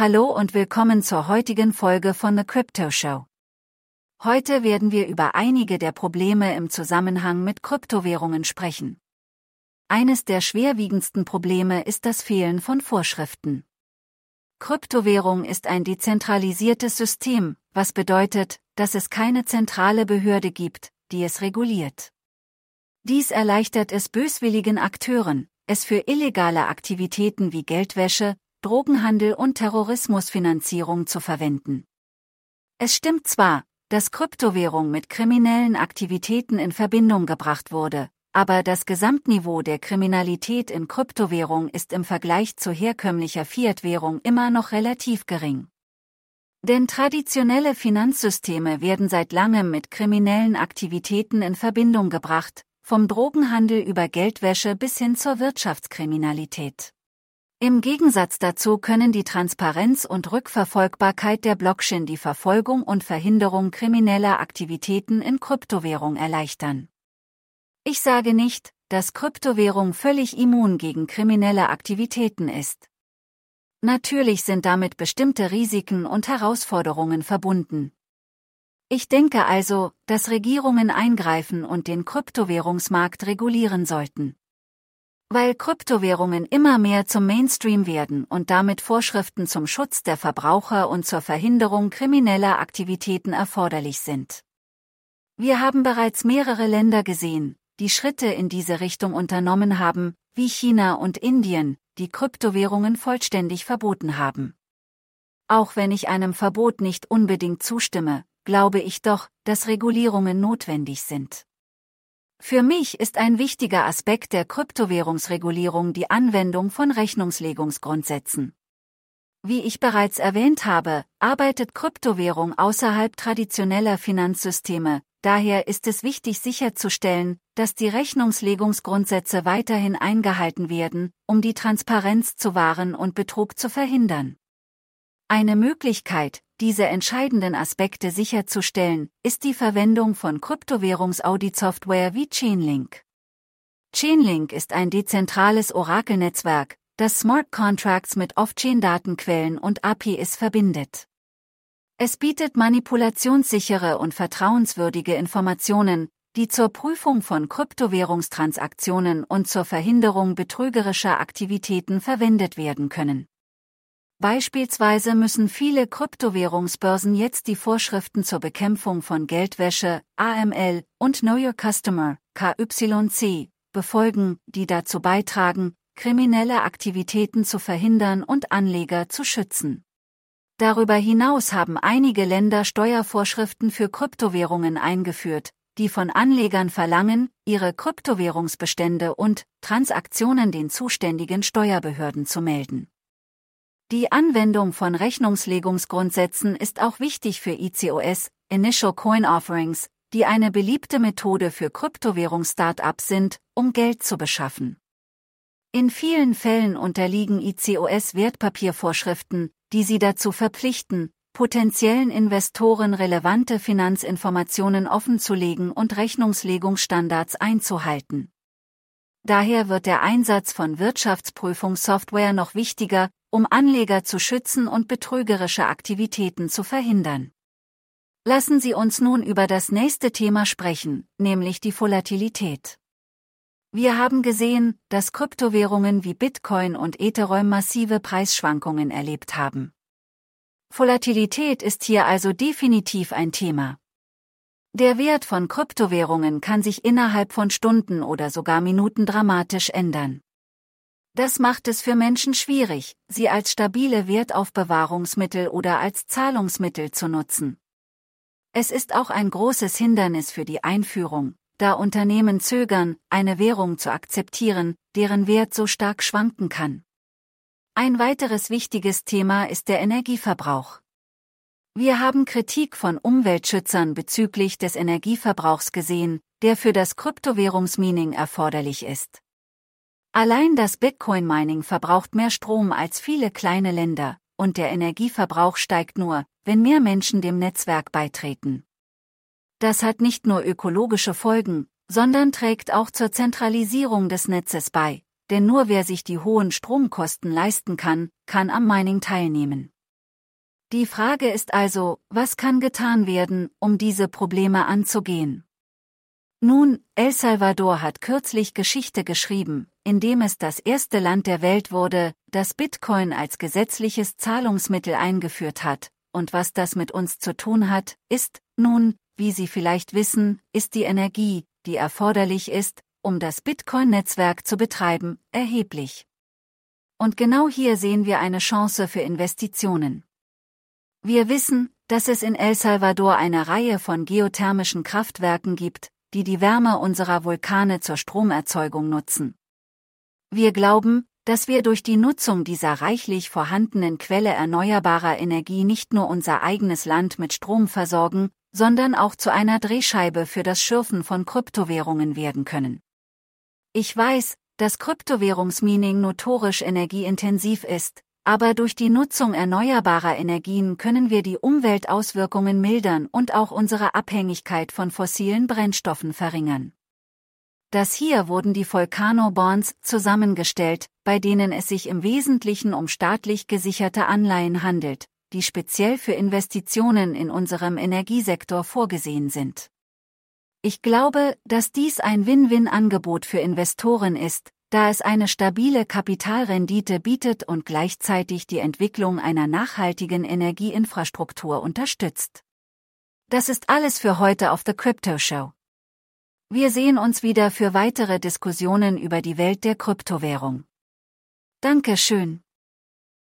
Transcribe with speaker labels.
Speaker 1: Hallo und willkommen zur heutigen Folge von The Crypto Show. Heute werden wir über einige der Probleme im Zusammenhang mit Kryptowährungen sprechen. Eines der schwerwiegendsten Probleme ist das Fehlen von Vorschriften. Kryptowährung ist ein dezentralisiertes System, was bedeutet, dass es keine zentrale Behörde gibt, die es reguliert. Dies erleichtert es böswilligen Akteuren, es für illegale Aktivitäten wie Geldwäsche, Drogenhandel und Terrorismusfinanzierung zu verwenden. Es stimmt zwar, dass Kryptowährung mit kriminellen Aktivitäten in Verbindung gebracht wurde, aber das Gesamtniveau der Kriminalität in Kryptowährung ist im Vergleich zu herkömmlicher Fiat-Währung immer noch relativ gering. Denn traditionelle Finanzsysteme werden seit langem mit kriminellen Aktivitäten in Verbindung gebracht, vom Drogenhandel über Geldwäsche bis hin zur Wirtschaftskriminalität. Im Gegensatz dazu können die Transparenz und Rückverfolgbarkeit der Blockchain die Verfolgung und Verhinderung krimineller Aktivitäten in Kryptowährung erleichtern. Ich sage nicht, dass Kryptowährung völlig immun gegen kriminelle Aktivitäten ist. Natürlich sind damit bestimmte Risiken und Herausforderungen verbunden. Ich denke also, dass Regierungen eingreifen und den Kryptowährungsmarkt regulieren sollten. Weil Kryptowährungen immer mehr zum Mainstream werden und damit Vorschriften zum Schutz der Verbraucher und zur Verhinderung krimineller Aktivitäten erforderlich sind. Wir haben bereits mehrere Länder gesehen, die Schritte in diese Richtung unternommen haben, wie China und Indien, die Kryptowährungen vollständig verboten haben. Auch wenn ich einem Verbot nicht unbedingt zustimme, glaube ich doch, dass Regulierungen notwendig sind. Für mich ist ein wichtiger Aspekt der Kryptowährungsregulierung die Anwendung von Rechnungslegungsgrundsätzen. Wie ich bereits erwähnt habe, arbeitet Kryptowährung außerhalb traditioneller Finanzsysteme, daher ist es wichtig sicherzustellen, dass die Rechnungslegungsgrundsätze weiterhin eingehalten werden, um die Transparenz zu wahren und Betrug zu verhindern. Eine Möglichkeit, diese entscheidenden Aspekte sicherzustellen, ist die Verwendung von Kryptowährungsaudit-Software wie Chainlink. Chainlink ist ein dezentrales Orakelnetzwerk, das Smart Contracts mit Off-Chain-Datenquellen und APIs verbindet. Es bietet manipulationssichere und vertrauenswürdige Informationen, die zur Prüfung von Kryptowährungstransaktionen und zur Verhinderung betrügerischer Aktivitäten verwendet werden können. Beispielsweise müssen viele Kryptowährungsbörsen jetzt die Vorschriften zur Bekämpfung von Geldwäsche, AML und Know Your Customer, KYC, befolgen, die dazu beitragen, kriminelle Aktivitäten zu verhindern und Anleger zu schützen. Darüber hinaus haben einige Länder Steuervorschriften für Kryptowährungen eingeführt, die von Anlegern verlangen, ihre Kryptowährungsbestände und Transaktionen den zuständigen Steuerbehörden zu melden. Die Anwendung von Rechnungslegungsgrundsätzen ist auch wichtig für ICOS, Initial Coin Offerings, die eine beliebte Methode für Kryptowährungs-Startups sind, um Geld zu beschaffen. In vielen Fällen unterliegen ICOS Wertpapiervorschriften, die sie dazu verpflichten, potenziellen Investoren relevante Finanzinformationen offenzulegen und Rechnungslegungsstandards einzuhalten. Daher wird der Einsatz von Wirtschaftsprüfungssoftware noch wichtiger, um Anleger zu schützen und betrügerische Aktivitäten zu verhindern. Lassen Sie uns nun über das nächste Thema sprechen, nämlich die Volatilität. Wir haben gesehen, dass Kryptowährungen wie Bitcoin und Ethereum massive Preisschwankungen erlebt haben. Volatilität ist hier also definitiv ein Thema. Der Wert von Kryptowährungen kann sich innerhalb von Stunden oder sogar Minuten dramatisch ändern. Das macht es für Menschen schwierig, sie als stabile Wertaufbewahrungsmittel oder als Zahlungsmittel zu nutzen. Es ist auch ein großes Hindernis für die Einführung, da Unternehmen zögern, eine Währung zu akzeptieren, deren Wert so stark schwanken kann. Ein weiteres wichtiges Thema ist der Energieverbrauch. Wir haben Kritik von Umweltschützern bezüglich des Energieverbrauchs gesehen, der für das Kryptowährungsmining erforderlich ist. Allein das Bitcoin-Mining verbraucht mehr Strom als viele kleine Länder, und der Energieverbrauch steigt nur, wenn mehr Menschen dem Netzwerk beitreten. Das hat nicht nur ökologische Folgen, sondern trägt auch zur Zentralisierung des Netzes bei, denn nur wer sich die hohen Stromkosten leisten kann, kann am Mining teilnehmen. Die Frage ist also, was kann getan werden, um diese Probleme anzugehen? Nun, El Salvador hat kürzlich Geschichte geschrieben, indem es das erste Land der Welt wurde, das Bitcoin als gesetzliches Zahlungsmittel eingeführt hat, und was das mit uns zu tun hat, ist, nun, wie Sie vielleicht wissen, ist die Energie, die erforderlich ist, um das Bitcoin-Netzwerk zu betreiben, erheblich. Und genau hier sehen wir eine Chance für Investitionen. Wir wissen, dass es in El Salvador eine Reihe von geothermischen Kraftwerken gibt, die die Wärme unserer Vulkane zur Stromerzeugung nutzen. Wir glauben, dass wir durch die Nutzung dieser reichlich vorhandenen Quelle erneuerbarer Energie nicht nur unser eigenes Land mit Strom versorgen, sondern auch zu einer Drehscheibe für das Schürfen von Kryptowährungen werden können. Ich weiß, dass Kryptowährungsmining notorisch energieintensiv ist, aber durch die Nutzung erneuerbarer Energien können wir die Umweltauswirkungen mildern und auch unsere Abhängigkeit von fossilen Brennstoffen verringern. Das hier wurden die Volcano Bonds zusammengestellt, bei denen es sich im Wesentlichen um staatlich gesicherte Anleihen handelt, die speziell für Investitionen in unserem Energiesektor vorgesehen sind. Ich glaube, dass dies ein Win-Win-Angebot für Investoren ist, da es eine stabile Kapitalrendite bietet und gleichzeitig die Entwicklung einer nachhaltigen Energieinfrastruktur unterstützt. Das ist alles für heute auf The Crypto Show. Wir sehen uns wieder für weitere Diskussionen über die Welt der Kryptowährung. Dankeschön.